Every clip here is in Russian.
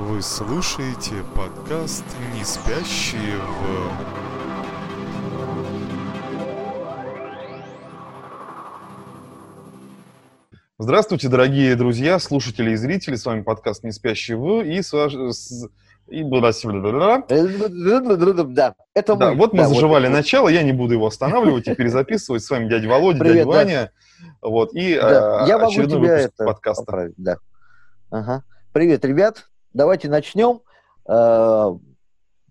Вы слушаете подкаст «Не спящие в...» Здравствуйте, дорогие друзья, слушатели и зрители. С вами подкаст «Не спящие в...» и с ваш... с- И... Да, это Да, мы. вот мы Да, заживали вот. начало, я не буду его останавливать и перезаписывать. С вами дядя Володя, Привет, дядя да. Ваня. Вот, и Да, э, Я могу очередной тебя выпуск это подкаста. поправить, да. Ага. Привет, ребят. Давайте начнем. Э,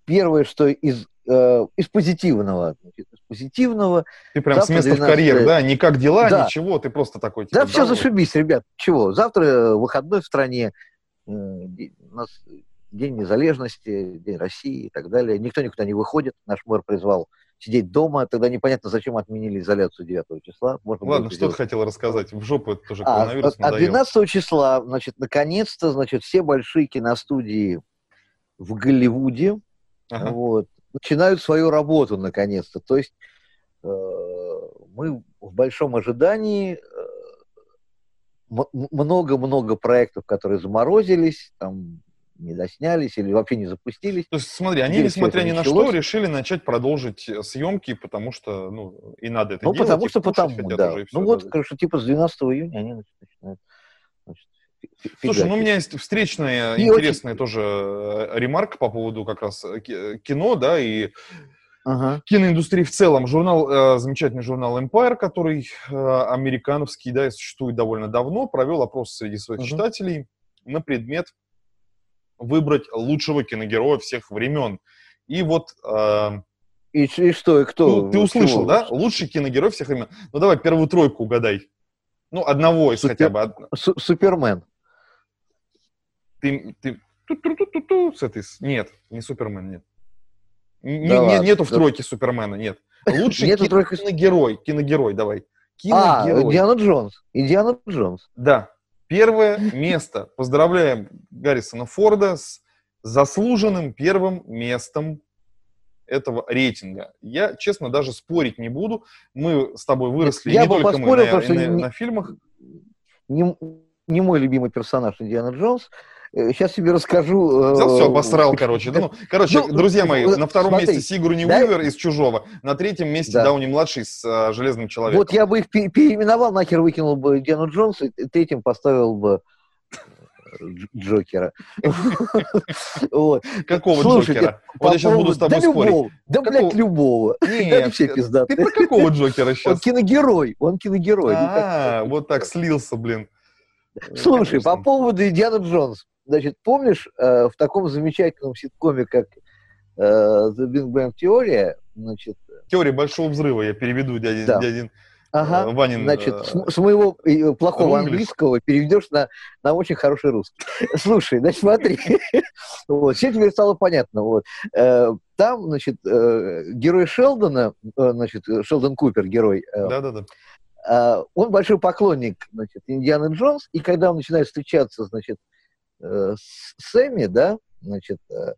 Первое, что из, э, из позитивного. Значит, Из позитивного. Ты прям с Завтра места в 12 карьер, да? Не как дела, Да. ничего, ты просто такой... Да, типа, все вот. зашибись, ребят. Чего? Завтра э, выходной в стране. У нас День незалежности, День России и так далее. Никто никуда не выходит. Наш мэр призвал сидеть дома. Тогда непонятно, зачем отменили изоляцию 9 числа. Можно Ладно, что ты хотел рассказать? В жопу это тоже А, коронавирус от надоел. 12 числа, значит, наконец-то, значит, все большие киностудии в Голливуде Ага. вот, начинают свою работу наконец-то. То есть э, мы в большом ожидании. э, Много-много проектов, которые заморозились, там не доснялись или вообще не запустились. То есть, смотри, они, несмотря ни на что, решили начать продолжить э, съемки, потому что, ну, и надо это ну, делать. потому и что потому, хотят да. уже, ну, вот, короче, типа с 12 июня они начинают значит, фи- фи- Слушай, ну у фигачить. меня есть встречная, И интересная тоже э, ремарка по поводу как раз э, ки- кино, да, и Ага. киноиндустрии в целом. Журнал, э, замечательный журнал Empire, который э, американовский, да, и существует довольно давно, провел опрос среди своих Мгм. читателей на предмет выбрать лучшего киногероя всех времен. И вот э, И, и что, и кто? ну, ты услышал, чего? да? Лучший киногерой всех времен. Ну давай первую тройку угадай. Ну, одного из Супер- хотя бы. Су- Супермен. Ты, ты ту-ту-ту-ту-ту с этой... с- Нет, не Супермен, нет. Н- Да не- ладно, нету в да. тройке Супермена, нет. Лучший Нету ки- тройки киногерой, киногерой, давай. А, Киногерой. Индиана Джонс. Индиана Джонс. Да. Первое место. Поздравляем Гаррисона Форда с заслуженным первым местом этого рейтинга. Я, честно, даже спорить не буду. Мы с тобой выросли Я не бы только мы на, на- не- на фильмах. Не, не мой любимый персонаж Индиана Джонс. Сейчас тебе расскажу. э, Взял все, обосрал, короче. Ну, короче, Ну, друзья мои, на втором смотри, месте Сигурни да? Уивер из «Чужого», на третьем месте Да. Дауни-младший с а, «Железным человеком». Вот я бы их пе- переименовал, нахер выкинул бы Индиану Джонса, и третьим поставил бы э, Дж- Джокера. Вот. Какого Слушайте, Джокера? Вот я сейчас буду с тобой да спорить. любого, Да, Какого? блядь, любого. Нет, вообще ты пиздатый. про какого Джокера Он сейчас? киногерой, он киногерой. А, вот так слился, блин. Слушай, по поводу Индиана Джонс. Значит, помнишь, э, в таком замечательном ситкоме, как э, The Big Bang Theory, значит, Теория большого взрыва, я переведу дядин, Да. дядин ага, э, Ванин. значит, с, с моего плохого рунглиш. английского переведешь на, на очень хороший русский. Слушай, значит, смотри, вот, все теперь стало понятно. Вот. Там, значит, герой Шелдона, значит, Шелдон Купер, герой, Да-да-да. А, он большой поклонник, значит, Индианы Джонс, и когда он начинает встречаться, значит, э, Сэмми, да, значит, э,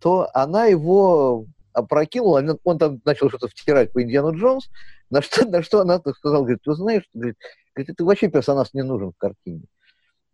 то она его опрокинула, он- там начал что-то втирать по Индиану Джонс, на что, на что она так сказала, говорит, ты знаешь, говорит, говорит, это вообще персонаж не нужен в картине.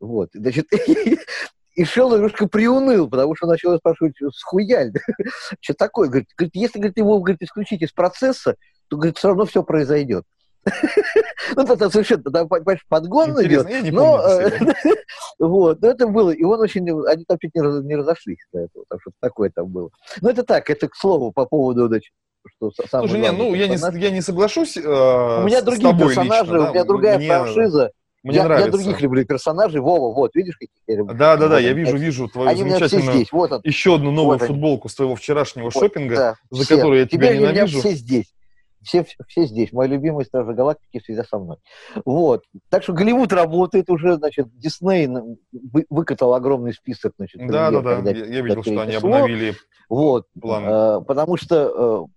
Вот, значит, и Шелдон немножко приуныл, потому что начал спрашивать, схуяль, что такое? Говорит, если говорит, его говорит, исключить из процесса, то, говорит, все равно все произойдет. Ну, это совершенно, там, понимаешь, подгон идет. я не Но, помню. э, вот, но это было, и он очень, они там чуть не, раз- не разошлись до этого, так что такое там было. Ну, это так, это к слову по поводу, значит, что с- самый Слушай, не, ну я не, я не соглашусь. э, У меня другие персонажи, у меня другая франшиза. Мне я, нравится. я других люблю персонажей. Вова, вот, видишь, каких я люблю? Да, да, да, я вижу, вижу твою Они у меня все замечательную здесь, вот он. еще одну новую Вот футболку с твоего вчерашнего Вот, шопинга, да, за все. которую я тебя Теперь ненавижу. все здесь. Все, все здесь. Мои любимые Стражи Галактики всегда со мной. Вот. Так что Голливуд работает уже, значит, Дисней выкатал огромный список, значит, Да, да, премьер, да. когда- Я, я видел, что они перенесло. обновили Вот. планы. Э, потому что э,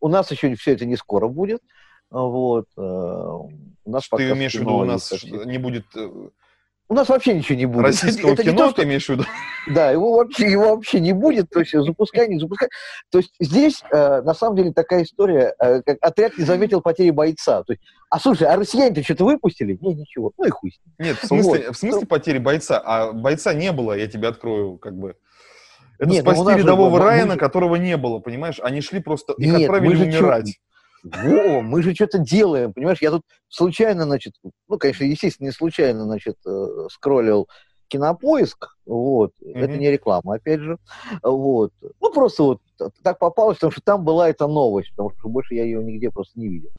у нас еще все это не скоро будет. Вот. э, у нас Ты имеешь в виду, у нас не будет у нас вообще ничего не будет. Российского Это не кино, то, что- ты имеешь в виду? Да, его вообще, его вообще не будет, то есть запускай, не запускай. То есть здесь, э, на самом деле, такая история, э, как отряд не заметил потери бойца. То есть, а слушай, а россияне-то что-то выпустили? Не, ничего. Ну и хуй. Нет, в смысле, Вот. в смысле потери бойца? А бойца не было, я тебе открою, как бы. Это Нет, ну спасти же рядового мы- мы Райана, же- которого не было, понимаешь? Они шли просто, их Нет, отправили мы же чё- умирать. Во, мы же что-то делаем, понимаешь? Я тут случайно, значит, ну, конечно, естественно, не случайно, значит, э, скроллил кинопоиск, вот, это Мгм. не реклама, опять же, вот, ну, просто вот так попалось, потому что там была эта новость, потому что больше я ее нигде просто не видел.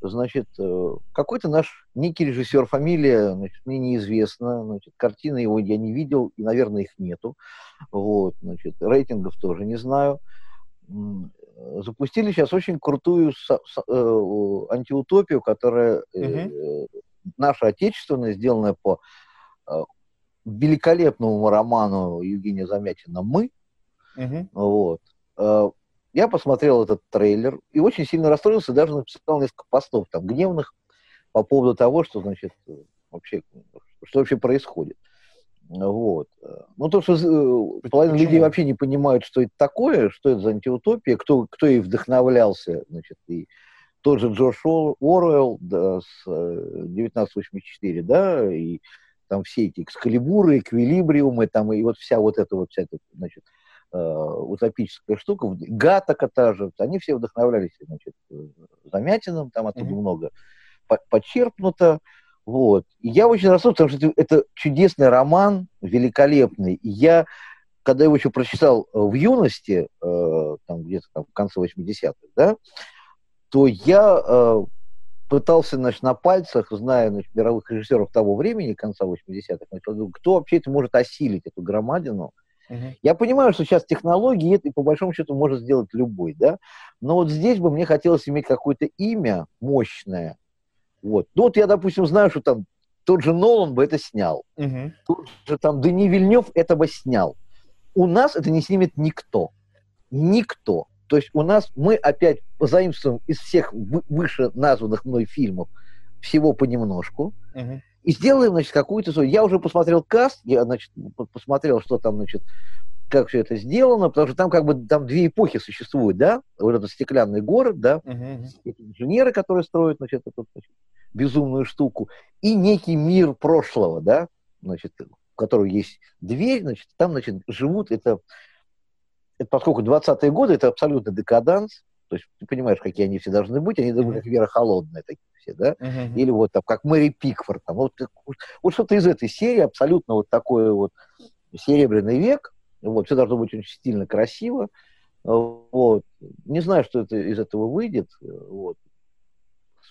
Значит, э, какой-то наш некий режиссер, фамилия, значит, мне неизвестна, значит, картины его я не видел, и, наверное, их нету, вот, значит, рейтингов тоже не знаю, запустили сейчас очень крутую со- со- э, антиутопию, которая э, э, наша отечественная, сделанная по э, великолепному роману Евгения Замятина «Мы». Мгм. Вот. Э, Я посмотрел этот трейлер и очень сильно расстроился, даже написал несколько постов там гневных по поводу того, что, значит, э, вообще, что вообще происходит. Вот. Ну, то, что э, половина людей почему? вообще не понимают, что это такое, что это за антиутопия, кто, кто ей вдохновлялся, значит, и тот же Джордж Ор- Оруэлл да, с э, 1984, да, и там все эти экскалибуры, эквилибриумы, там, и вот вся вот эта вот, вся эта, значит, э, утопическая штука, Гатака та же, они все вдохновлялись, значит, э, Замятиным, там оттуда Мгм. много по- подчеркнуто, вот. И я очень расстроился, потому что это, чудесный роман, великолепный. И я, когда его еще прочитал э, в юности, э, там где-то там в конце 80-х, да, то я э, пытался, значит, на пальцах, зная значит, мировых режиссеров того времени, конца 80-х, значит, кто вообще это может осилить, эту громадину. Мгм. Я понимаю, что сейчас технологии, это, по большому счету может сделать любой, да, но вот здесь бы мне хотелось иметь какое-то имя мощное, вот. Ну вот я, допустим, знаю, что там тот же Нолан бы это снял, Мгм. тот же там Дани Вильнев это бы снял. У нас это не снимет никто. Никто. То есть у нас мы опять позаимствуем из всех вы- выше названных мной фильмов всего понемножку Мгм. и сделаем, значит, какую-то. Я уже посмотрел каст, я, значит, по- посмотрел, что там, значит, как все это сделано, потому что там как бы там две эпохи существуют, да, вот этот стеклянный город, да, Мгм. эти инженеры, которые строят, значит, эту значит, безумную штуку, и некий мир прошлого, да, значит, в котором есть дверь, значит, там, значит, живут, это, это поскольку 20-е годы, это абсолютно декаданс, то есть ты понимаешь, какие они все должны быть, они должны быть как Вера Холодная такие все, да, Мгм. или вот там, как Мэри Пикфорд, там, вот, так- вот что-то из этой серии, абсолютно вот такой вот серебряный век, вот, все должно быть очень стильно, красиво, вот, не знаю, что это из этого выйдет, вот,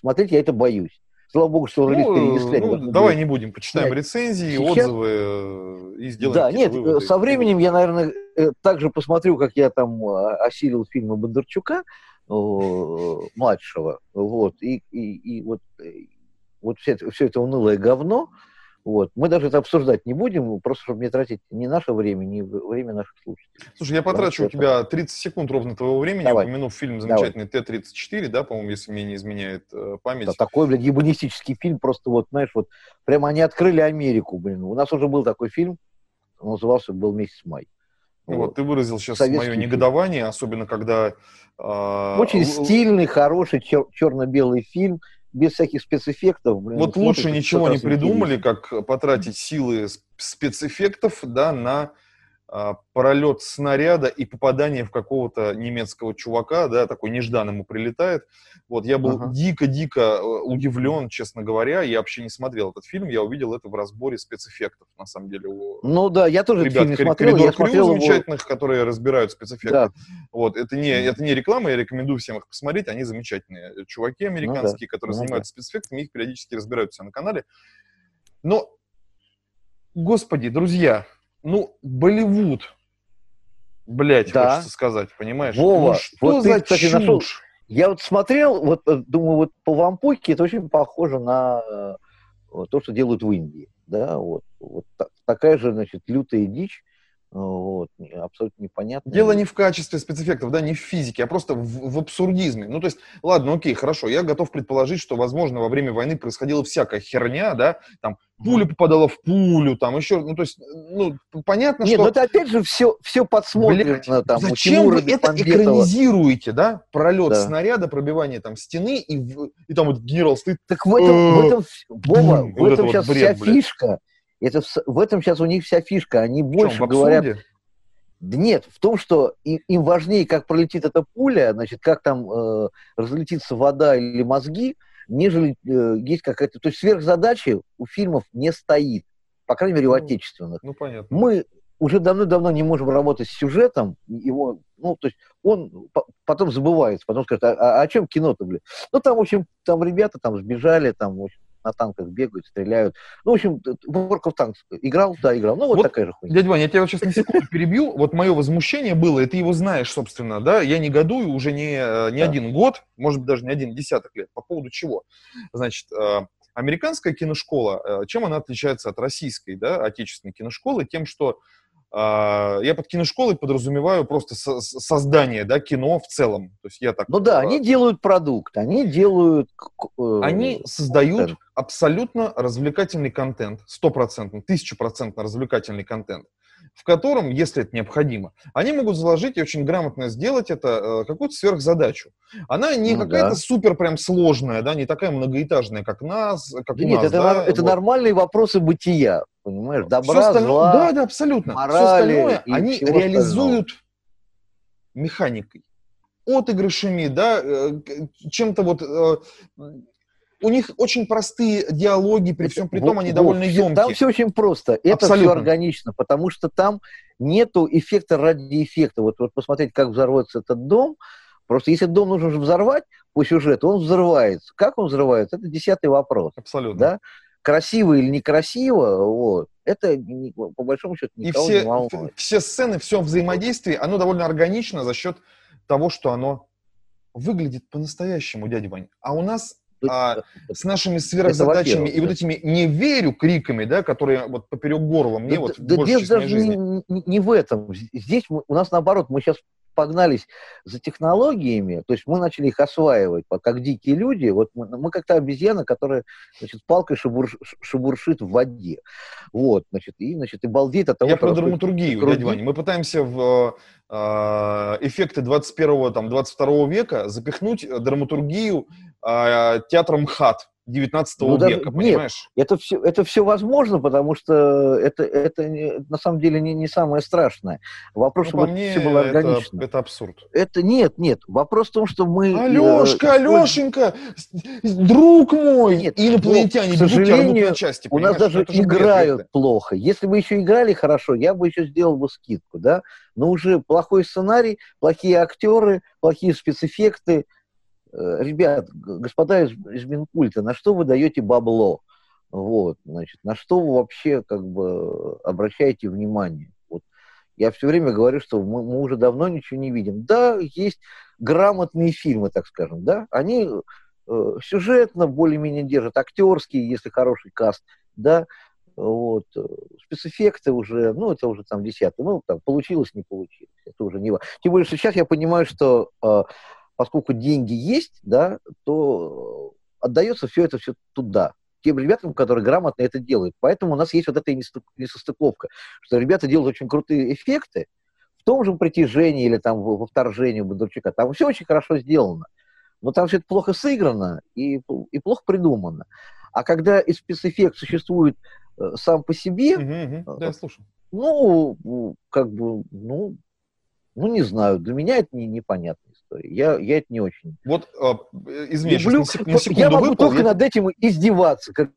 смотреть я это боюсь. Слава богу, что релиз Ну, перенесли. ну, давай не будем, почитаем снять. рецензии, Сейчас- отзывы э, и сделаем Да, нет, выводы. со временем я, наверное, э, также посмотрю, как я там э, осилил фильмы Бондарчука, младшего, вот, и, и, и вот, вот все, все это унылое говно, вот, мы даже это обсуждать не будем, просто чтобы не тратить ни наше время, ни время наших слушателей. Слушай, я потрачу у это- тебя 30 секунд ровно твоего времени, Давай. упомянув фильм замечательный Т-34, да, по-моему, если мне не изменяет э, память. Да, такой, блядь, ебанистический фильм, просто вот, знаешь, вот, прямо они открыли Америку, блин, у нас уже был такой фильм, он назывался «Был месяц май». Ну Вот, ты выразил сейчас Советский мое фильм. негодование, особенно когда... а, Очень л- стильный, хороший чер- черно-белый фильм, без всяких спецэффектов. Блин, Вот лучше ничего не придумали, как потратить силы спецэффектов, да, на пролет снаряда и попадание в какого-то немецкого чувака, да, такой нежданно ему прилетает. Вот, я был Ага. дико-дико э, удивлен, честно говоря, я вообще не смотрел этот фильм, я увидел это в разборе спецэффектов, на самом деле, у Ну да, я тоже этот ребят фильм не смотрел, Коридор я Крю смотрел его... замечательных, которые разбирают спецэффекты. Да. Вот, это не, это не реклама, я рекомендую всем их посмотреть, они замечательные. Чуваки американские, которые Ну да. занимаются спецэффектами, их периодически разбирают все на канале. Но, господи, друзья, ну, Болливуд, блять, Да. хочется сказать, понимаешь? Вова, ну, что вот ты, за кстати, чушь? нашел- Я вот смотрел, вот э, думаю, вот по вампуйке это очень похоже на э, то, что делают в Индии. Да, вот, вот та- такая же, значит, лютая дичь. Вот, абсолютно непонятно. Дело не в качестве спецэффектов, да, не в физике, а просто в, в абсурдизме. Ну, то есть, ладно, окей, хорошо, я готов предположить, что, возможно, во время войны происходила всякая херня, да, там, пуля попадала в пулю, там, еще, ну, то есть, ну, понятно, Нет, что... ну это опять же все, все подсмотрено. Блядь, там, Зачем вы это экранизируете, да? Пролет Да. снаряда, пробивание там стены, и, и там вот генерал стоит. Так в этом, в Э, этом бум, в этом сейчас вся фишка. Это в, в этом сейчас у них вся фишка. Они больше в говорят. нет, в том, что им важнее, как пролетит эта пуля, значит, как там э, разлетится вода или мозги, нежели э, есть какая-то... То есть сверхзадачи у фильмов не стоит. По крайней мере, у Ну, отечественных. Ну, понятно. мы уже давно-давно не можем работать с сюжетом, его, ну, то есть он по- потом забывается, потом скажет, а, а о чем кино-то, блин? Ну, там, в общем, там ребята там сбежали, там, в общем, на танках бегают, стреляют. Ну, в общем, World of Tanks играл, да, играл. Ну, вот, Вот такая же хуйня. Дядя Ваня, я тебя вот сейчас на секунду перебью. Вот мое возмущение было, и ты его знаешь, собственно, да, я негодую уже не, э, не Да. один год, может быть, даже не один десяток лет. По поводу чего? Значит, э, американская киношкола, э, чем она отличается от российской, да, отечественной киношколы? Тем, что я под киношколой подразумеваю просто со- со- создание, да, кино в целом. То есть я так... Ну да, э, они делают продукт, они делают... э, Они создают контент. абсолютно развлекательный контент, стопроцентно, тысячепроцентно развлекательный контент, в котором, если это необходимо, они могут заложить и очень грамотно сделать это э, какую-то сверхзадачу. Она не Ну какая-то да. супер прям сложная, да, не такая многоэтажная, как нас, как Да у нет, нас, это, да, это вот. нормальные вопросы бытия, понимаешь? Добра, остальное- зла. Да, да, абсолютно. Все морали остальное и они реализуют механикой, отыгрышами, да, э, чем-то вот... э, У них очень простые диалоги, при всем при том, Во- они во, довольно всё- Там емкие. все очень просто. Это Абсолютно. все органично, потому что там нету эффекта ради эффекта. Вот, вот посмотреть, как взорвется этот дом. Просто если дом нужно взорвать по сюжету, он взрывается. Как он взрывается, это десятый вопрос. Абсолютно. Да? Красиво или некрасиво, вот, это по большому счету И никого все, не волнует. все сцены, все взаимодействие, оно довольно органично за счет того, что оно выглядит по-настоящему, дядя Вань. А у нас а, э, с нашими сверхзадачами и вот этими «не верю» криками, да, которые вот поперек горла мне Да- вот да, часть моей даже жизни. не, не- в этом. Здесь мы- у нас наоборот, мы сейчас погнались за технологиями, то есть мы начали их осваивать, как дикие люди. Вот мы, мы как та обезьяна, которая, значит, палкой шебурш- шебуршит в воде. Вот, значит, и, значит, и балдеет от того, Я что про драматургию, круги. дядя Ваня. Мы пытаемся в э, эффекты 21-го, там, 22 века запихнуть драматургию э, театра МХАТ 19 Ну, даже- века, нет, понимаешь? Это все, это все возможно, потому что это, это не- на самом деле не, не самое страшное. Вопрос, Ну, чтобы мне, все было это, органично. это абсурд. Это нет, нет. Вопрос в том, что мы... э, Алешка, используем- Алешенька, друг мой! Нет, инопланетяне вот, к сожалению, на части, У нас? Ну, даже это же бред, играют Виктор. плохо. Если бы еще играли хорошо, я бы еще сделал бы скидку, да. Но уже плохой сценарий, плохие актеры, плохие спецэффекты. Э, Ребят, господа из, из Минкульта, на что вы даете бабло? Вот, значит, на что вы вообще как бы обращаете внимание? Вот я все время говорю, что мы, мы уже давно ничего не видим. Да, есть грамотные фильмы, так скажем, да, они э, сюжетно более-менее держат, актерские, если хороший каст, да, вот, э, спецэффекты уже, ну, это уже там десятый, ну, там, получилось, не получилось, это уже не важно. Тем более, что сейчас я понимаю, что э, поскольку деньги есть, да, то отдается все это все туда, тем ребятам, которые грамотно это делают. Поэтому у нас есть вот эта несостык- несостыковка, что ребята делают очень крутые эффекты, в том же притяжении или там во вторжении Бондарчука, там все очень хорошо сделано. Но там все это плохо сыграно и, и плохо придумано. А когда и спецэффект существует э, сам по себе, Мгм, мгм. Да, я слушаю. ну, как бы, ну, ну, не знаю, для меня это не, непонятная история. Я, я это не очень Вот, э, извини, люблю. на, сек- на Я секунду могу выпал. только я- над этим издеваться. Как,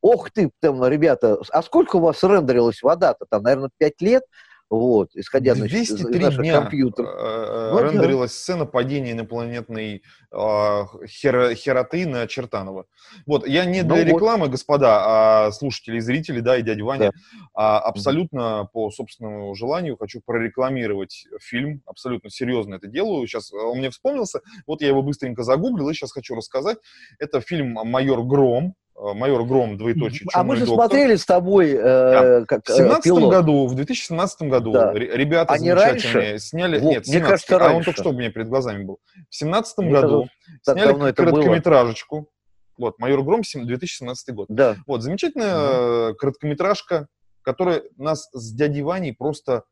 Ох ты, там, ребята, а сколько у вас рендерилась вода-то? Там, наверное, 5 лет, вот, исходя значит, из- из 203 наших дня компьютеров. э, Ну да. рендерилась сцена падения инопланетной э, хер- хероты на Чертанова. Вот, я не Ну для вот. рекламы, господа, а слушатели и зрители, да, и дядя Ваня, Да. а, абсолютно по собственному желанию хочу прорекламировать фильм, абсолютно серьезно это делаю. Сейчас он мне вспомнился, вот я его быстренько загуглил и сейчас хочу рассказать. Это фильм «Майор Гром», майор Гром, двоеточие, А мы «Чумной же доктор». смотрели с тобой э, как В 17 пилот. году, в 2017 году Да. ре- ребята Они замечательные раньше? сняли... Вот, Нет, мне 17 кажется, а он только что у меня перед глазами был. В 17 Мне году так сняли это было. короткометражечку. Вот, майор Гром, сем- 2017 год. Да. Вот, замечательная э, короткометражка, которая нас с дядей Ваней просто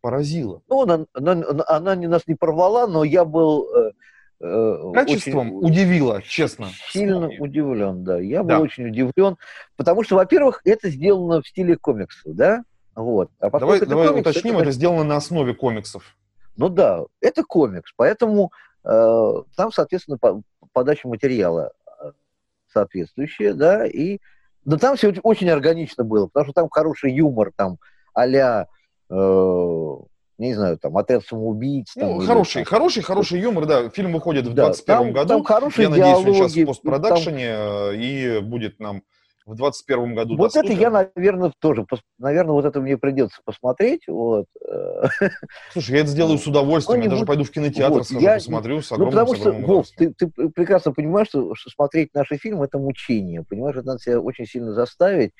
поразила. Ну, она, она, она нас не порвала, но я был э, э, Качеством очень удивила, честно. сильно удивлен, да. Я был Да. очень удивлен, потому что, во-первых, это сделано в стиле комиксов, да? Вот. А Давай, это давай комикс, уточним, это, это сделано на основе комиксов. Ну да, это комикс, поэтому э, там, соответственно, по- подача материала э, соответствующая, да, и но там все очень органично было, потому что там хороший юмор, там а-ля, э, не знаю, там, отряд самоубийц. там, Ну, или хороший, там- хороший, хороший юмор, да. Фильм выходит в Да, 21 там- году. Там хорошие Я надеюсь, он сейчас диалоги, в постпродакшене э, и будет нам в 21 году Вот это доступен. я, наверное, тоже, наверное, вот это мне придется посмотреть. Вот. э. Слушай, я это сделаю с удовольствием. Ну, я даже пойду в кинотеатр, вот, схожу, я- посмотрю с Ну, огромным, потому с что, Вов, ты, ты прекрасно понимаешь, что, что смотреть наши фильмы – это мучение. Понимаешь, это надо себя очень сильно заставить,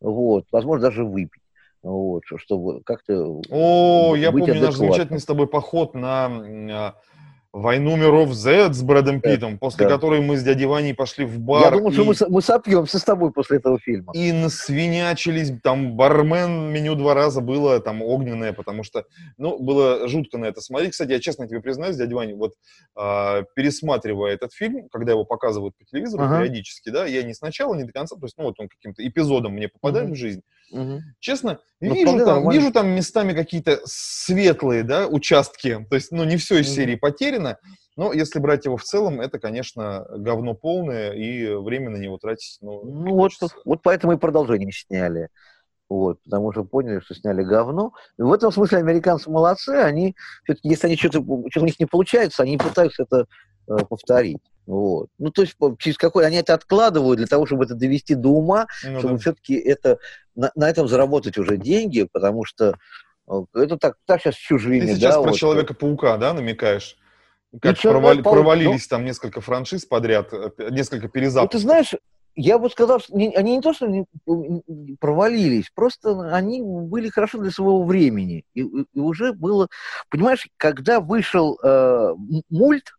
вот, возможно, даже выпить. Вот, чтобы как-то О, я помню наш адекватным. замечательный с тобой поход на а, «Войну миров Z» с Брэдом Да, Питтом, после да. которой мы с дядей Ваней пошли в бар. Я думал, что и- мы, со- мы сопьемся с тобой после этого фильма. и насвинячились, там бармен меню два раза было там огненное, потому что, ну, было жутко на это смотреть. Кстати, я честно тебе признаюсь, дядя Ваня, вот а, пересматривая этот фильм, когда его показывают по телевизору Ага. периодически, да, я не сначала, не до конца, то есть, ну, вот он каким-то эпизодом мне попадает Мгм. в жизнь. Мгм. Честно, Ну, вижу, там, нормально. вижу там местами какие-то светлые, да, участки, то есть, ну, не все из Мгм. серии потеряно, но если брать его в целом, это, конечно, говно полное, и время на него тратить, ну, Ну вот, вот поэтому и продолжение сняли. Вот, потому что поняли, что сняли говно. И в этом смысле американцы молодцы, они, всё-таки, если они что-то, что у них не получается, они пытаются это повторить. Вот. Ну, то есть, через какой они это откладывают для того, чтобы это довести до ума, Ну, чтобы да. все-таки это на, на этом заработать уже деньги, потому что э, это так, так сейчас с чужими. Ты сейчас да, про вот. Человека-паука, да, намекаешь? Как Человек-паук, провали- ну- провалились там несколько франшиз подряд, э, несколько Ну, ты перезапусков. знаешь, я бы сказал, что не- они не то, что не- провалились, просто они были хороши для своего времени. И, и- уже было... Понимаешь, когда вышел э, мульт э, э,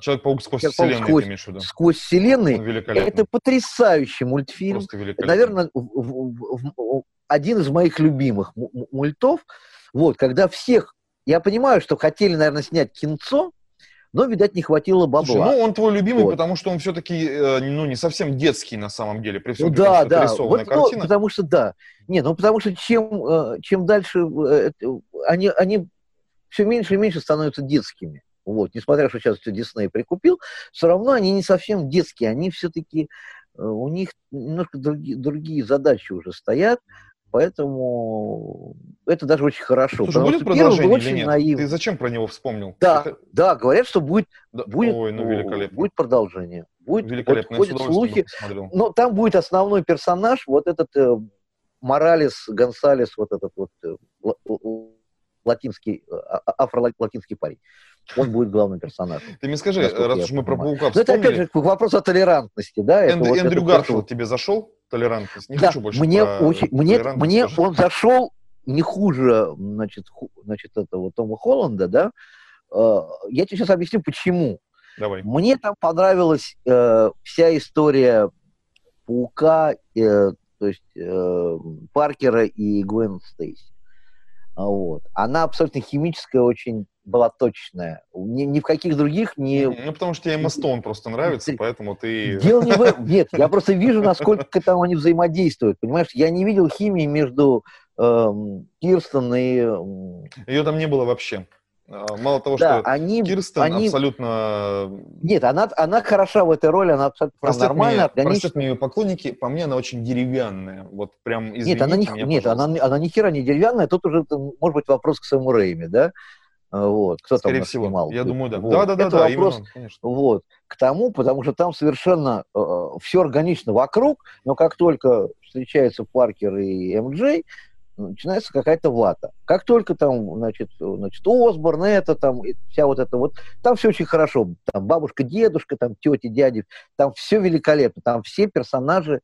Человек-паук сквозь Человек-паук вселенную, сквозь- ты имеешь в виду? «Сквозь вселенной», Он великолепный. это потрясающий мультфильм. Это, наверное, в- в- в- один из моих любимых му- му- мультов. Вот, когда всех... Я понимаю, что хотели, наверное, снять кинцо, но, видать, не хватило бабла. Слушай, ну он твой любимый, Вот. потому что он все-таки, ну, не совсем детский на самом деле, при всем Ну при том, да, да. рисованная Вот, ну, картина. потому что да. Не, ну потому что чем, э, чем дальше э, это- они, они все меньше и меньше становятся детскими. Вот, несмотря что сейчас все Дисней прикупил, все равно они не совсем детские, они все-таки у них немножко другие, другие задачи уже стоят, поэтому это даже очень хорошо. Слушай, потому будет был продолжение или очень наивный. Ты зачем про него вспомнил? Да, Это- да, говорят, что будет, да, будет, Ой, ну великолепно. будет продолжение. Будет, вот Великолепно, с ходят слухи, ну, там будет основной персонаж, вот этот э, Моралес Гонсалес, вот этот вот э, латинский, э, а- а- афро-латинский парень. Он будет главным персонажем. Ты мне скажи, раз уж мы про паука Но это опять вспомнили, же вопрос о толерантности, да? это Энд- вот Эндрю это Гарфилд тебе зашел? Толерантность? Не Да, хочу больше мне про очень, мне, мне скажи. он зашел не хуже, значит, ху- значит этого Тома Холланда, да? Э, Я тебе сейчас объясню, почему. Давай. Мне там понравилась э, вся история паука, э, то есть э, Паркера и Гвен Стейси. А Вот. Она абсолютно химическая, очень была точная. Ни, ни в каких других не... Ну, потому что тебе Эмма Стоун просто нравится, поэтому ты... Дело не в этом. Нет, я просто вижу, насколько там они взаимодействуют. Понимаешь, я не видел химии между эм, Кирстен и... Ее там не было вообще. А, Мало того, да, что они... Кирстен они- абсолютно... Нет, она, она хороша в этой роли, она абсолютно Простят нормальная, меня, органичная. простят меня ее поклонники, по мне она очень деревянная. Вот прям извините Нет, она не, меня, нет пожалуйста. она, она ни хера не деревянная, тут уже может быть вопрос к Сэму Рэйми, да? А, Вот, кто там Скорее нас всего. снимал? Я думаю, да. Вот. Да, да, да, Это да, вопрос, именно, конечно. вот, к тому, потому что там совершенно все органично вокруг, но как только встречаются Паркер и МД, начинается какая-то вата. Как только там, значит, значит, Осборн, это там, вся вот это вот, там все очень хорошо. Там бабушка, дедушка, там тети, дяди, там все великолепно, там все персонажи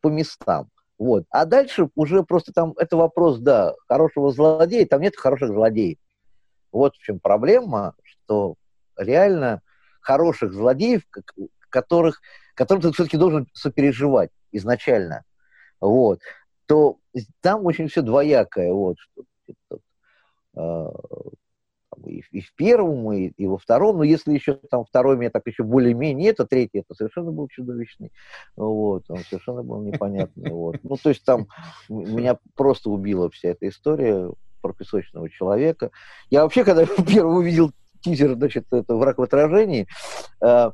по местам. Вот. А дальше уже просто там это вопрос, да, хорошего злодея, там нет хороших злодеев. Вот в чем проблема, что реально хороших злодеев, которых, которым ты все-таки должен сопереживать изначально. Вот то там очень все двоякое, вот, что э, и, и в первом, и, и во втором, но если еще там второй мне так еще более-менее, это третий, это совершенно был чудовищный, вот, он совершенно был непонятный, вот. Ну, то есть там меня просто убила вся эта история про песочного человека. Я вообще, когда первый увидел тизер, значит, это «Враг в отражении», э,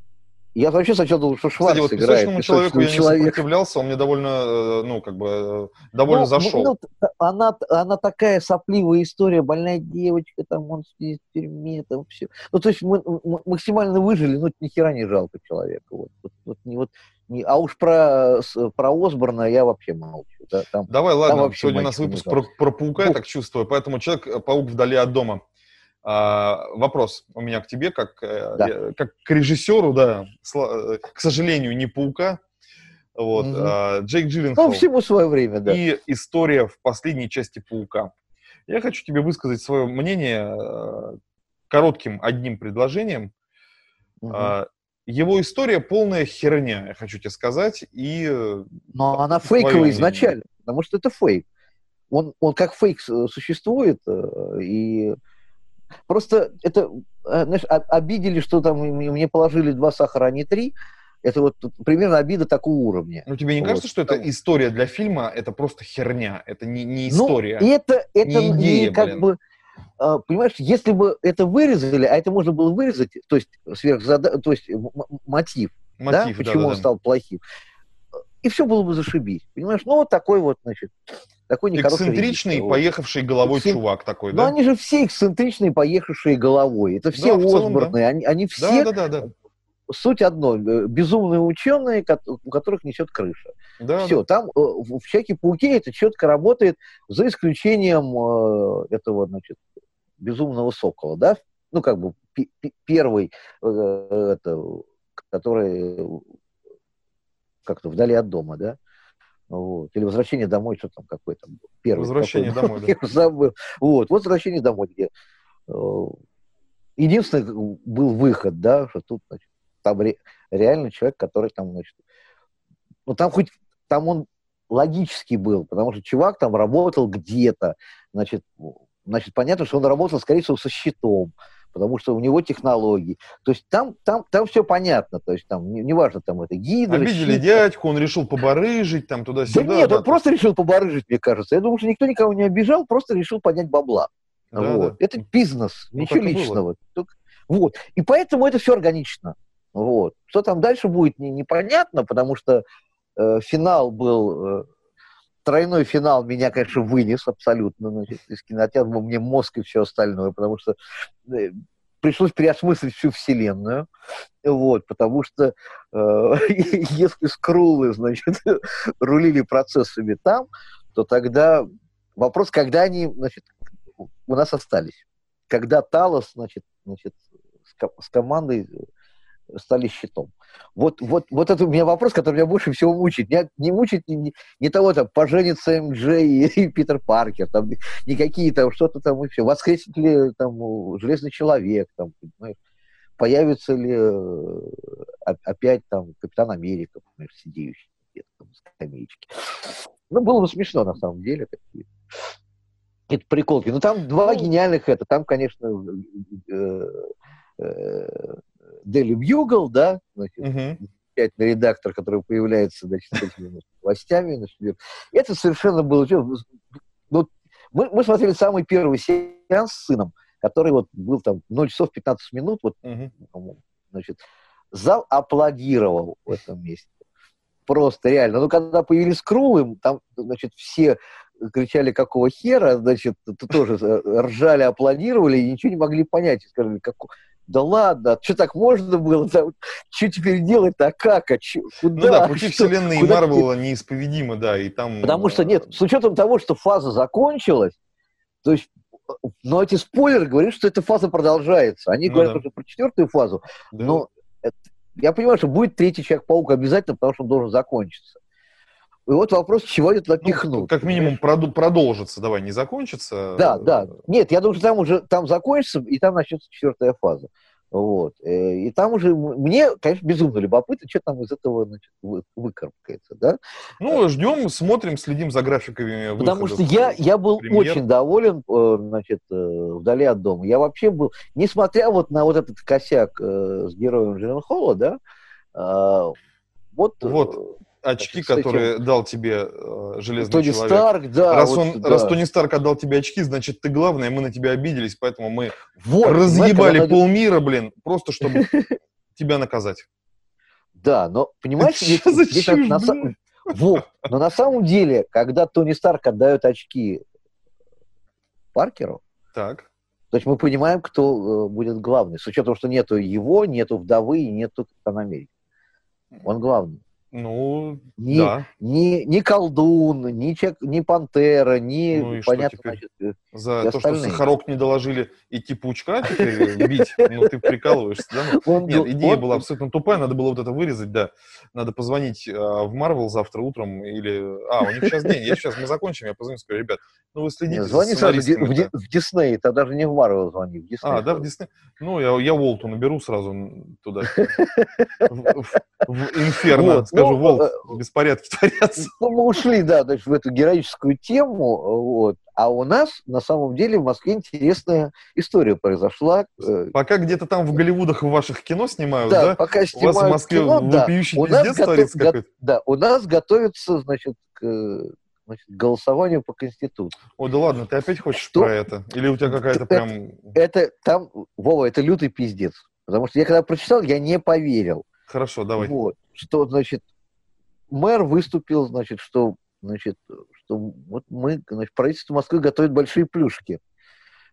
я вообще сначала думал, что Шварц Кстати, вот играет. песочному человеку я человек. не сопротивлялся, он мне довольно, э, ну, как бы, э, довольно ну, зашел. Ну, она, она такая сопливая история, больная девочка, там, он сидит в тюрьме, там, все. Ну, то есть мы, мы максимально выжили, но ни хера не жалко человека. Вот, вот, вот, не, вот, не, а уж про, про Осборна я вообще молчу. Да, там, Давай, ладно, сегодня у нас выпуск про, про паука, ну, я так чувствую, поэтому человек-паук вдали от дома. А, вопрос у меня к тебе, как, э, да. я, как к режиссеру, да, э, к сожалению, не паука. Вот, угу. а, Джейк Джилленхол. Ну, всему свое время, да. И история в последней части паука. Я хочу тебе высказать свое мнение э, коротким одним предложением. Угу. Его история полная херня, я хочу тебе сказать. И Но она фейковая изначально, потому что это фейк. Он, он как фейк существует, и Просто это, э, знаешь, обидели, что там мне положили два сахара, а не три. Это вот примерно обида такого уровня. Ну, тебе не вот. кажется, что это история для фильма, это просто херня, это не, не ну, история? Ну, это, это не, идея, не как блин. бы... А, понимаешь, если бы это вырезали, а это можно было вырезать, то есть сверхзада... то есть мотив, мотив да, почему да, он да. стал плохим, и все было бы зашибись. Понимаешь, ну вот такой вот, значит, такой нехороший Эксцентричный, регистр. поехавший головой Эксцен... чувак такой, да? Ну, они же все эксцентричные, поехавшие головой. Это все да, Осборны, да. они, они все... Да, да, да, да. Суть одно, э, безумные ученые, у которых несет крыша. Да, все, да. там э, в Человеке-пауке это четко работает, за исключением э, этого, значит, безумного сокола, да? Ну, как бы первый, это, который как-то вдали от дома, да? Вот. Или возвращение домой, что там какой-то первый. Возвращение домой, да. забыл. Вот, возвращение домой, где э, единственный был выход, да, что тут, значит, там ре, реально человек, который там, значит, ну там хоть, там он логический был, потому что чувак там работал где-то, значит, значит, понятно, что он работал, скорее всего, со щитом, потому что у него технологии. То есть там, там, там все понятно, то есть там, неважно, не там это гидра, Обидели щит, дядьку, он решил побарыжить, там туда-сюда. Да нет, да, он просто решил побарыжить, мне кажется. Я думаю, что никто никого не обижал, просто решил поднять бабла. Да, вот. да. Это бизнес, ну, ничего личного. Только, вот. И поэтому это все органично. Вот. Что там дальше будет, не, непонятно, потому что э, финал был... Тройной финал меня, конечно, вынес абсолютно значит, из кинотеатра, мне мозг и все остальное, потому что э, пришлось переосмыслить всю вселенную, вот, потому что э, если скрулы, значит, рулили процессами там, то тогда вопрос, когда они, значит, у нас остались. Когда Талос, значит, значит с командой стали щитом. Вот, вот, вот это у меня вопрос, который меня больше всего мучает. Не, не мучает не, не того, там, поженится МД и, и Питер Паркер, там, никакие там, что-то там еще. Воскресит ли там Железный Человек, там, понимаешь? Появится ли э, опять там Капитан Америка, например, сидеющий где-то там на скамеечке. Ну, было бы смешно, на самом деле, такие. Это приколки. Ну, там два ну, гениальных это. Там, конечно, э, э, Daily Bugle, да, значит, угу. редактор, который появляется, значит, с этими властями. Значит, это совершенно было... Вот, мы, мы смотрели самый первый сеанс с сыном, который вот был там 0 часов 15 минут, вот, угу. значит, зал аплодировал в этом месте. Просто реально. Ну, когда появились Крулы, там, значит, все кричали, какого хера, значит, тоже ржали, аплодировали и ничего не могли понять. Сказали, как, да ладно, что так можно было? Что теперь делать А как? А чё, куда? Ну да, пути Что- вселенной куда Марвела неисповедимы, да, и там... Потому что э, нет, с учетом того, что фаза закончилась, то есть, э, но эти спойлеры говорят, что эта фаза продолжается. Они Ну говорят да. уже про четвертую фазу, да. но это- я понимаю, что будет третий Человек-паук обязательно, потому что он должен закончиться. И вот вопрос, чего они туда Ну, как минимум проду- продолжится, давай, не закончится. Да, э, да. Нет, я думаю, что там уже там закончится, и там начнется четвертая фаза. Вот. Э, И там уже мне, конечно, безумно любопытно, что там из этого значит, вы- выкарабкается, да? Ну, ждем, смотрим, следим за графиками Потому что я, э, я был премьер. очень доволен, э, значит, э, вдали от дома. Я вообще был, несмотря вот на вот этот косяк э, с героем Джилленхола, да, э, вот, э, Вот, Очки, этим- которые дал тебе э, Железный Тони Человек. Старк, да. раз, вот, он, да. раз Тони Старк отдал тебе очки, значит, ты главный, мы на тебя обиделись, поэтому мы Вот, разъебали когда- полмира, блин, просто чтобы тебя наказать. Да, но понимаешь, Это здесь- на са- блин? Вот. Но на самом деле, когда Тони Старк отдает очки Паркеру, Так. то есть мы понимаем, кто э, будет главный. С учетом, что нету его, нету вдовы и нету Капитана Америки. Он главный. Ну, Ни, да. ни, ни колдун, ни, чек, ни пантера, ни, Ну и что понятно, теперь? значит, э, За И то, что остальные. Сахарок не доложили идти паучка теперь бить. Ну, ты прикалываешься, да? Ну, он, Нет, идея он- была абсолютно тупая, надо было вот это вырезать, да. Надо позвонить э, в Марвел завтра утром или... А, у них сейчас день, я сейчас, мы закончим, я позвоню, скажу, ребят, ну вы следите Нет, звони сразу в, Дисней, ты даже не в Марвел звони, в Дисней. А, да, в Дисней. Ну, я, я Волту наберу сразу туда. В, в- в Инферно. Вот, Скажу, ну, Волт, э, беспорядки творятся. Ну, мы ушли, да, значит, в эту героическую тему, вот. А у нас, на самом деле, в Москве интересная история произошла. Э, Пока где-то там в Голливудах в ваших кино снимают, Да, да? пока У вас снимают в Москве кино, да, вопиющий у нас пиздец готов- творится го- какой-то. да, у нас готовится, значит, к значит, голосованию по Конституции. Ой, да ладно, ты опять хочешь Что? про это? Или у тебя какая-то Это- прям... Это там, Вова, это лютый пиздец. Потому что я когда прочитал, я не поверил. Хорошо, давай. Вот, что, значит, мэр выступил, значит, что, значит, что вот мы, значит, правительство Москвы готовит большие плюшки.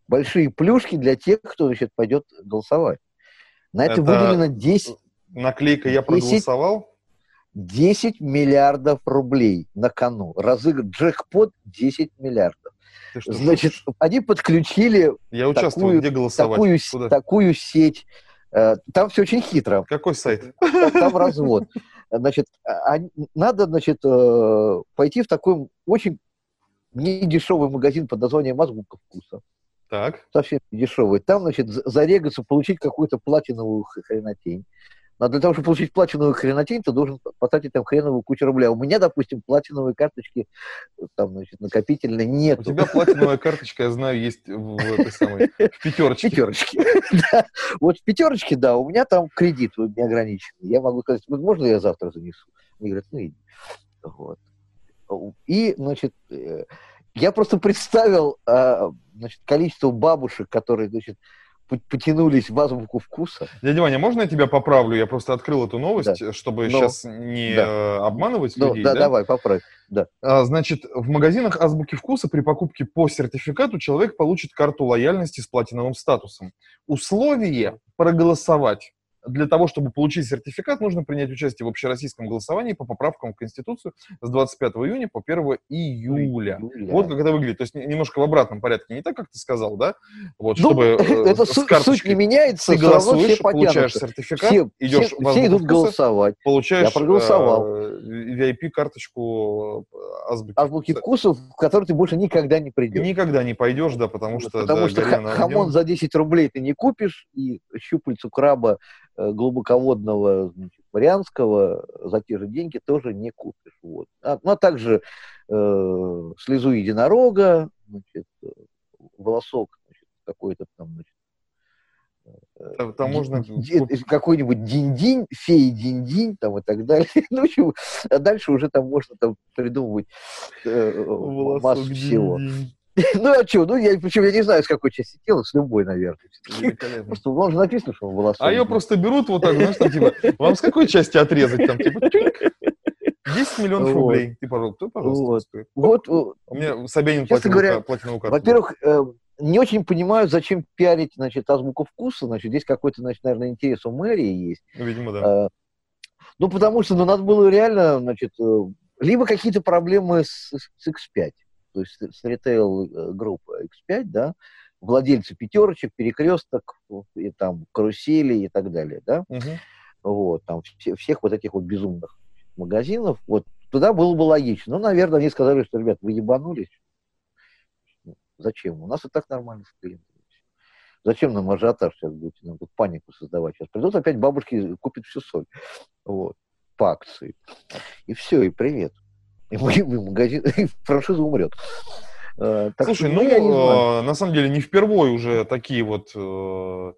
Большие плюшки для тех, кто, значит, пойдет голосовать. На это, Это- выделено 10, Наклейка «Я проголосовал». 10 миллиардов рублей на кону. Разыгран джекпот 10 миллиардов. Ты что, Значит, шутишь? они подключили я участвовал, такую- где голосовать? такую, Куда? такую сеть. Э, Там все очень хитро. Какой сайт? там, развод. Значит, а- надо, значит, э, пойти в такой очень недешевый магазин под названием «Азбука вкуса». Так. Совсем недешевый. Там, значит, за- зарегаться, получить какую-то платиновую хренотень. Но для того, чтобы получить платиновую хренотень, ты должен потратить там хреновую кучу рублей. А у меня, допустим, платиновой карточки э, там, значит, накопительной У нет. тебя платиновая карточка, я знаю, есть в этой самой в пятерочке. пятерочки. Да. Вот в пятерочке, да, у меня там кредит неограниченный. Я могу сказать, «Вот можно я завтра занесу? Мне говорят, ну иди. Вот. И, значит, э, я просто представил а, значит, количество бабушек, которые, значит, потянулись в азбуку вкуса. Дядя Ваня, можно я тебя поправлю? Я просто открыл эту новость, чтобы Ну, сейчас не да. э, обманывать Ну, людей. да, да? давай, поправь. А, Значит, в магазинах азбуки вкуса при покупке по сертификату человек получит карту лояльности с платиновым статусом. Условие проголосовать. Для того, чтобы получить сертификат, нужно принять участие в общероссийском голосовании по поправкам в Конституцию с 25 июня по 1 июля. Юля. Вот как это выглядит. То есть не- немножко в обратном порядке. Не так, как ты сказал, да? Вот, Ну, чтобы э, это с су- суть не меняется, ты голосуешь, все получаешь потянутся. сертификат, Все, идешь все- в все идут вкуса, голосовать. получаешь Я проголосовал. э, VIP-карточку э, азбуки Азбуки вкусов, в которые ты больше никогда не придешь. Никогда не пойдешь, да, потому что... Потому да, что хамон за 10 рублей ты не купишь, и щупальцу краба глубоководного значит, марианского за те же деньги тоже не купишь. Вот. А, ну, а также э, слезу единорога, значит, э, волосок какой-то там, значит, Там- там можно какой-нибудь динь-динь, феи динь-динь там и так далее. Ну, общем, а дальше уже там можно там придумывать э, массу всего. Ну, а что? Ну, я, причем я не знаю, с какой части тела, с любой, наверное. Великолепно. Просто он же написано, что он волосок. А ее просто берут вот так, знаешь, там типа, вам с какой части отрезать? Там типа, тюльк, 10 миллионов Вот. рублей. Ты, пожалуйста, пожалуйста. Вот. Вот, э, У меня Собянин платиновую говоря, платиновую карту. во-первых, э, не очень понимаю, зачем пиарить, значит, азбуку вкуса. Значит, здесь какой-то, значит, наверное, интерес у мэрии есть. Ну, видимо, да. Э, Ну, потому что ну, надо было реально, значит, э, либо какие-то проблемы с, с X5, то есть с ритейл группы X5, да, владельцы пятерочек, перекресток, и там карусели и так далее, да, Мгм. вот, там все- всех вот этих вот безумных магазинов, вот туда было бы логично. Ну, наверное, они сказали, что, ребят, вы ебанулись. Ну, Зачем? У нас и так нормально с клиентами. Зачем нам ажиотаж сейчас будете нам тут панику создавать? Сейчас придут опять бабушки купят всю соль. Вот. По акции. И все, и привет. Магазин, франшиза умрет. Э, так Слушай, что, ну, знаю. э, на самом деле, не впервой уже такие вот... э,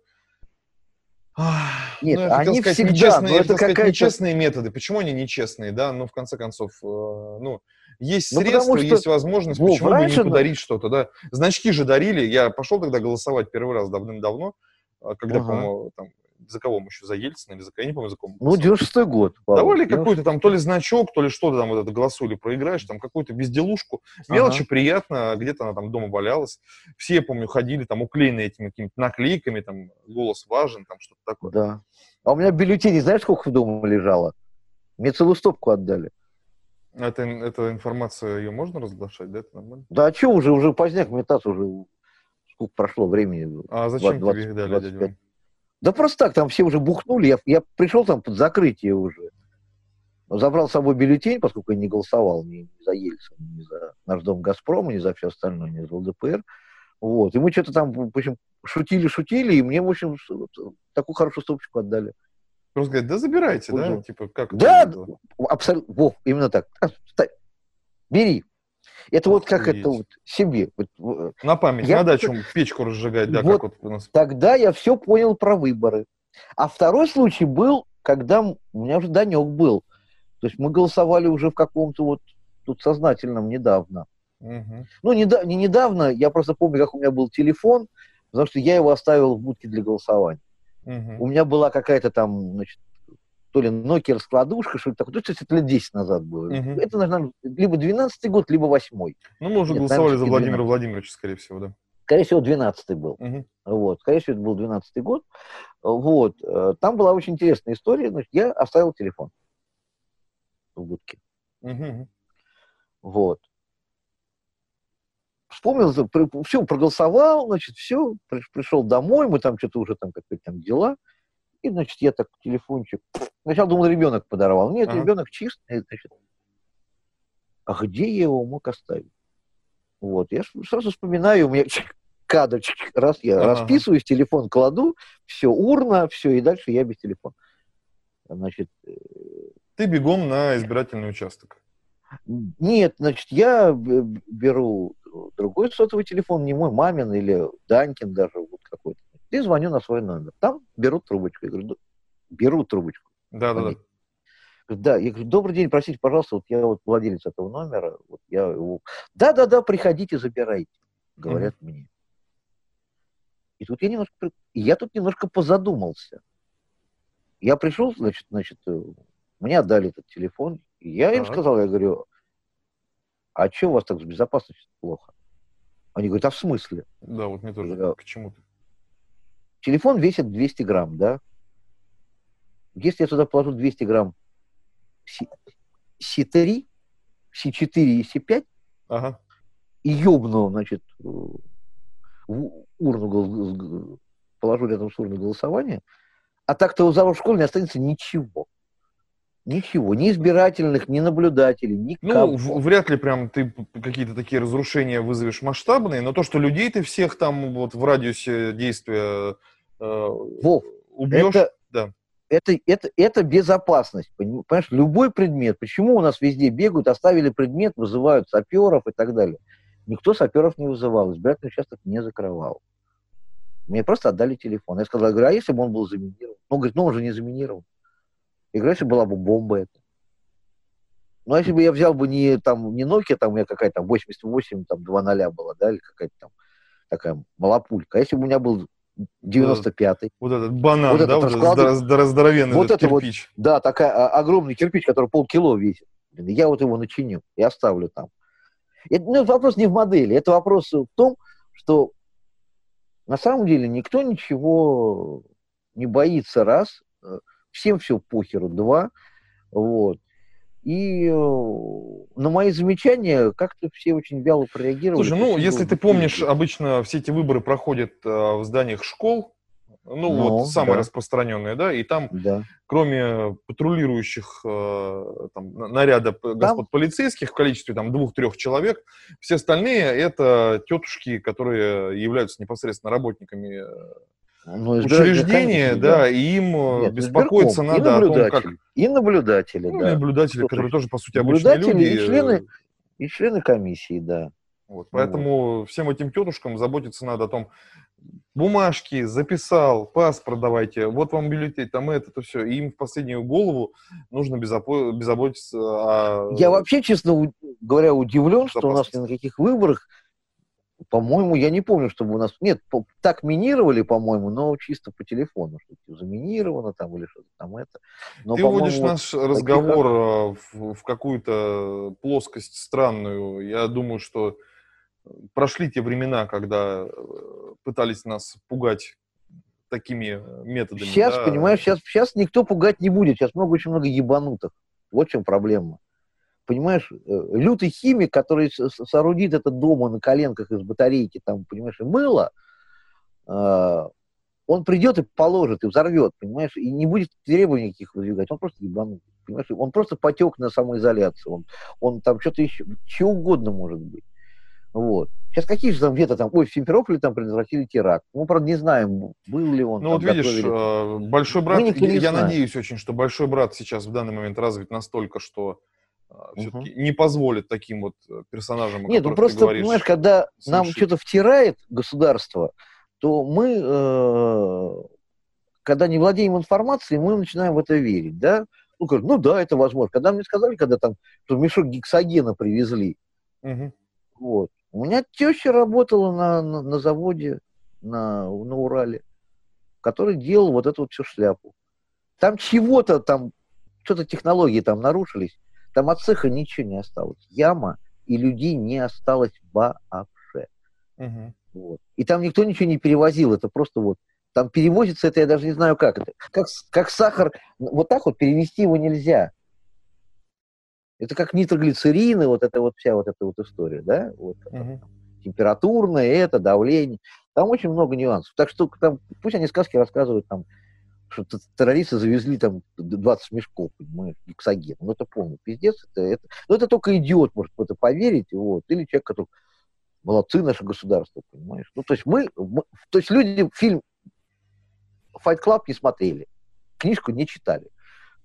ах, Нет, ну, я они сказать, всегда, нечестные, но это сказать, нечестные методы. Почему они нечестные, да? Ну, в конце концов, ну, есть Ну, средства, что, есть возможность, Вов, почему бы не подарить что-то, да? Значки же дарили. Я пошел тогда голосовать первый раз давным-давно, когда, Ага. по-моему, там, за кого мы еще, за Ельцина или за кого, я не помню, за кого Ну, голосовали. 96 год. Павел, Давали 96. какой-то там то ли значок, то ли что-то там вот это голосули, проиграешь, там какую-то безделушку. Мелочи Ага. приятно, где-то она там дома валялась. Все, я помню, ходили там уклеенные этими какими-то наклейками, там голос важен, там что-то такое. Да. А у меня бюллетеней, знаешь, сколько дома лежало? Мне целую стопку отдали. Это, эта информация, ее можно разглашать, да? Это нормально? Да а что уже, уже поздняк метаться, уже сколько прошло времени. А зачем 20, тебе их дали, 25? дядя Вань? Да просто так, там все уже бухнули. Я, я пришел там под закрытие уже. Забрал с собой бюллетень, поскольку я не голосовал ни, ни за Ельцина, ни за наш дом «Газпром», ни за все остальное, ни за ЛДПР. Вот. И мы что-то там, в общем, шутили-шутили, и мне, в общем, такую хорошую стопочку отдали. Просто говорят, да забирайте, да? Уже. Типа, как Да, абсолютно. Вов, именно так. Бери. Это вот как это вот себе. Вот, э, На память, Я- на дачу печку разжигать, да, Вот. как вот у нас. Тогда я все понял про выборы. А второй случай был, когда у меня уже Данек был. То есть мы голосовали уже в каком-то вот тут сознательном недавно. Мгм. Ну, неда- не недавно, я просто помню, как у меня был телефон, потому что я его оставил в будке для голосования. Мгм. У меня была какая-то там, значит, то ли Nokia раскладушка, что-то такое. То есть это лет 10 назад было. Мгм. Это, наверное, либо 12 год, либо 8 Ну, мы уже Нет, голосовали за Владимира 12. Владимировича, скорее всего, да. Скорее всего, 12 был. Мгм. Вот. Скорее всего, это был 12 год. Вот. Э, Там была очень интересная история. Значит, я оставил телефон в будке. Мгм. Вот. Вспомнил, все, проголосовал, значит, все, пришел домой, мы там что-то уже там какие-то там дела. И, значит, я так телефончик. Сначала думал, ребенок подорвал. Нет, Ага. ребенок чистый, значит. А где я его мог оставить? Вот, я сразу вспоминаю, у меня кадр, раз я Ага. расписываюсь, телефон кладу, все, урна, все, и дальше я без телефона. Значит, э, Ты бегом на избирательный участок. Нет, значит, я беру другой сотовый телефон, не мой, мамин или Данькин даже вот какой-то. И звоню на свой номер. Там берут трубочку. Я говорю, «Да, берут трубочку. Да, да, да. Да, я говорю, добрый день, простите, пожалуйста, вот я вот владелец этого номера, вот я его... Да-да-да, приходите, забирайте, говорят мне. И тут я немножко... я тут немножко позадумался. Я пришел, значит, значит, э, мне отдали этот телефон, и я им Так. сказал, я говорю, а что у вас так с безопасностью плохо? Они говорят, а в смысле? Да, вот мне тоже. Да. К чему ты? Телефон весит 200 грамм, да? Если я туда положу 200 грамм Си- Си-3, Си-4 и Си-5, Ага. и ёбну, значит, э, в урну положу рядом с урной голосования, а так-то у зала в школе не останется ничего. Ничего. Ни избирательных, ни наблюдателей, никого. Ну, в- вряд ли прям ты какие-то такие разрушения вызовешь масштабные, но то, что людей ты всех там вот в радиусе действия Вов, убьешь, это, да. это, это, это безопасность. поним- Понимаешь, любой предмет. Почему у нас везде бегают, оставили предмет, вызывают саперов и так далее. Никто саперов не вызывал, избирательный участок не закрывал. Мне просто отдали телефон. Я сказал, я говорю, а если бы он был заминирован? Он говорит, ну он же не заминирован. Я говорю, если была бы бомба это. Ну, а если бы я взял бы не, там, не Nokia, там у меня какая-то там 88, там 2.0 была, да, или какая-то там такая малопулька. А если бы у меня был 95-й, Вот этот банан, Вот да, этот вот этот здоровенный Вот этот это вот кирпич. Да, такая а, огромный кирпич, который полкило весит. Я вот его начиню и оставлю там. Это, ну, это вопрос не в модели, это вопрос в том, что на самом деле никто ничего не боится, раз, э, всем все похеру, два, вот. И э, на мои замечания как-то все очень вяло прореагировали. Слушай, ну, если ты помнишь, обычно все эти выборы проходят э, в зданиях школ, ну, Ну, вот самые да. распространенные, да, и там, Да. кроме патрулирующих э, там, на- наряда господ полицейских в количестве там двух-трех человек, все остальные это тетушки, которые являются непосредственно работниками э, Ну, комиссий, да, и им э, Нет, беспокоиться избирком, и надо о том, как... наблюдатели, И наблюдатели, Ну, да. наблюдатели, Что которые то тоже, по сути, обычные наблюдатели люди. и э, члены- И члены комиссии, да. Вот, поэтому всем этим тетушкам заботиться надо о том, бумажки записал, паспорт давайте, вот вам бюллетень, там это, то все. И им в последнюю голову нужно безопо- беззаботиться о... Я вообще, честно говоря, удивлен, что у нас ни на каких выборах, по-моему, я не помню, чтобы у нас... Нет, по- так минировали, по-моему, но чисто по телефону, что типа заминировано там или что-то там это. Но, Ты уводишь вот наш разговор э, в, в какую-то плоскость странную. Я думаю, что прошли те времена, когда э, пытались нас пугать такими методами. Сейчас, да. понимаешь, сейчас, сейчас никто пугать не будет. Сейчас много, очень много ебанутых. Вот в чем проблема. Понимаешь, э, лютый химик, который соорудит это дома на коленках из батарейки, там, понимаешь, и мыло, э, он придет и положит, и взорвет, понимаешь, и не будет требований никаких выдвигать. Он просто ебанутый, понимаешь, он просто потек на самоизоляцию. Он, он там что-то еще, чего угодно может быть. Вот. Сейчас какие же там где-то там, ой, в Симферополе там предотвратили теракт. Мы, правда, не знаем, был ли он. Ну вот видишь, готовили. э, большой брат, никто не я знаем. надеюсь очень, что большой брат сейчас в данный момент развит настолько, что Мгм. все-таки не позволит таким вот э, персонажам, о Нет, ну которых ты просто, говоришь. понимаешь, когда нам совершить. что-то втирает государство, то мы, э, когда не владеем информацией, мы начинаем в это верить, да? Ну, говорят, ну да, это возможно. Когда мне сказали, когда там, что мешок гексогена привезли, Мгм. вот. У меня теща работала на, на, на заводе на, на Урале, который делал вот эту вот всю шляпу. Там чего-то там, что-то технологии там нарушились, там от цеха ничего не осталось. Яма, и людей не осталось вообще. Мгм. Вот. И там никто ничего не перевозил, это просто вот, там перевозится это, я даже не знаю как это. Как, как сахар, вот так вот перевести его нельзя. Это как нитроглицерины, вот эта вот вся вот эта вот история, да? Вот, Мгм. температурное, это, давление. Там очень много нюансов. Так что там, пусть они сказки рассказывают, там, что террористы завезли там 20 мешков, понимаешь, гексоген. Ну, это полный пиздец. Это, это, ну, это только идиот может в это поверить, вот, или человек, который молодцы наше государство, понимаешь. Ну, то есть мы, мы- то есть люди фильм Fight Club не смотрели, книжку не читали.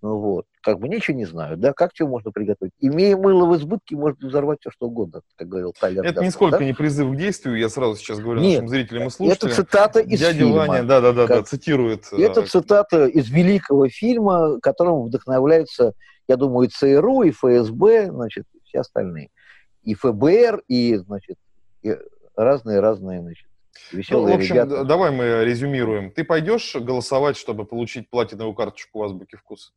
Ну, вот, как бы ничего не знают, да, как чего можно приготовить. Имея мыло в избытке, можно взорвать все, что угодно, как говорил Тайлер. Это Дарден, нисколько да? не призыв к действию, я сразу сейчас говорю Нет, нашим зрителям и Это слушателям. цитата из Дядя фильма. Ваня, да-да-да, Как- цитирует. э, Это цитата из великого фильма, которым вдохновляются, я думаю, и ЦРУ, и ФСБ, значит, и все остальные. И ФБР, и, значит, разные-разные, значит, Ну, веселые в общем, ребята. давай мы резюмируем. Ты пойдешь голосовать, чтобы получить платиновую карточку в Азбуке вкуса?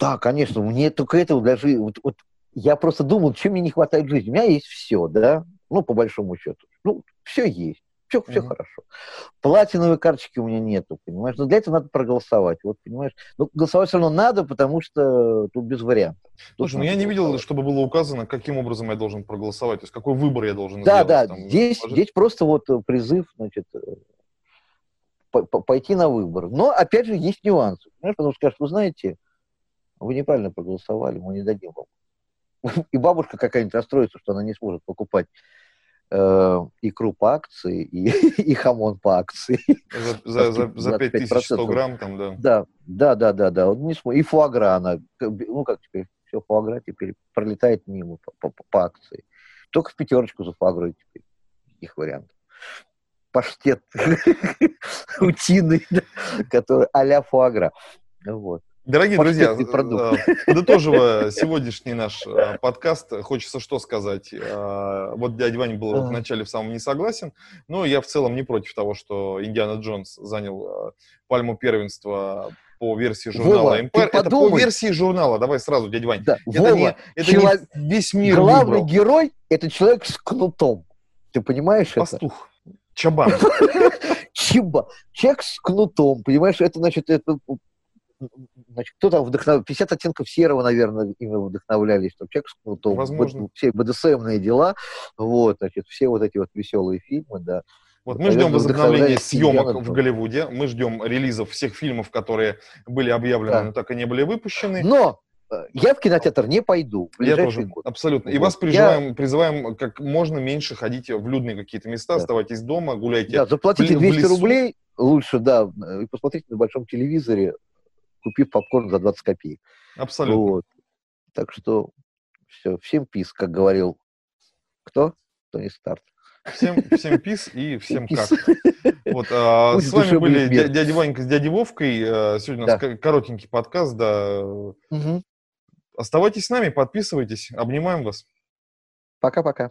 Да, конечно, мне только этого даже... Вот, вот я просто думал, чем мне не хватает жизни. У меня есть все, да, ну, по большому счету. Ну, все есть, все, все Мгм. хорошо. Платиновой карточки у меня нету, понимаешь? Но для этого надо проголосовать, вот, понимаешь? Ну, голосовать все равно надо, потому что тут без вариантов. Слушай, ну я не видел, чтобы было указано, каким образом я должен проголосовать, то есть какой выбор я должен Да, сделать. да, там, здесь, положить- здесь просто вот э, призыв, значит, э, по- по- пойти на выбор. Но, опять же, есть нюансы. Понимаешь, потому что скажут, вы знаете, вы неправильно проголосовали, мы не дадим вам. И бабушка какая-нибудь расстроится, что она не сможет покупать э, икру по акции и, и хамон по акции. За, за, за, за 25%. 5100 грамм там, да. Да, да, да, да, да. Он не И фуагра она, ну как теперь, все фуагра теперь пролетает мимо по, по- по акции. Только в пятерочку за фуагрой теперь. Их вариантов. Паштет утиный, который а-ля фуагра. Вот. Дорогие друзья, э, подытоживая сегодняшний наш э, подкаст, хочется что сказать. Э, Вот дядя Ваня был вначале в самом не согласен, но я в целом не против того, что Индиана Джонс занял пальму первенства по версии журнала Вова, Empire. Это по подумай. версии журнала, давай сразу, дядя Вань. Да, Это, Вова, не, это чело- не весь мир главный выбрал. герой – это человек с кнутом. Ты понимаешь это? Пастух. Чабан. Чиба. Человек с кнутом, понимаешь, это, значит, это значит, кто там вдохновлял, 50 оттенков серого, наверное, именно вдохновлялись, там, человек с кнутом, Возможно. все БДСМные дела, вот, значит, все вот эти вот веселые фильмы, да. Вот мы ждем возобновления съемок в. Голливуде. Мы ждем релизов всех фильмов, которые были объявлены, Да. но так и не были выпущены. Но э, я в кинотеатр не пойду Я тоже, год. абсолютно. И Вот. вас призываем, призываем как можно меньше ходить в людные какие-то места, Да. оставайтесь дома, гуляйте. Да, заплатите в 200 лесу. рублей лучше, да, э, и посмотрите на большом телевизоре, купив попкорн за 20 копеек. Абсолютно. Вот. Так что все, всем пис, как говорил кто? Тони Старт. Всем, всем пис и всем пис. как. Вот, а, Пусть с вами были мир. дя- дядя Ванька с дядей Вовкой. А, Сегодня у нас Да. ко- коротенький подкаст, да. Мгм. Оставайтесь с нами, подписывайтесь, обнимаем вас. Пока-пока.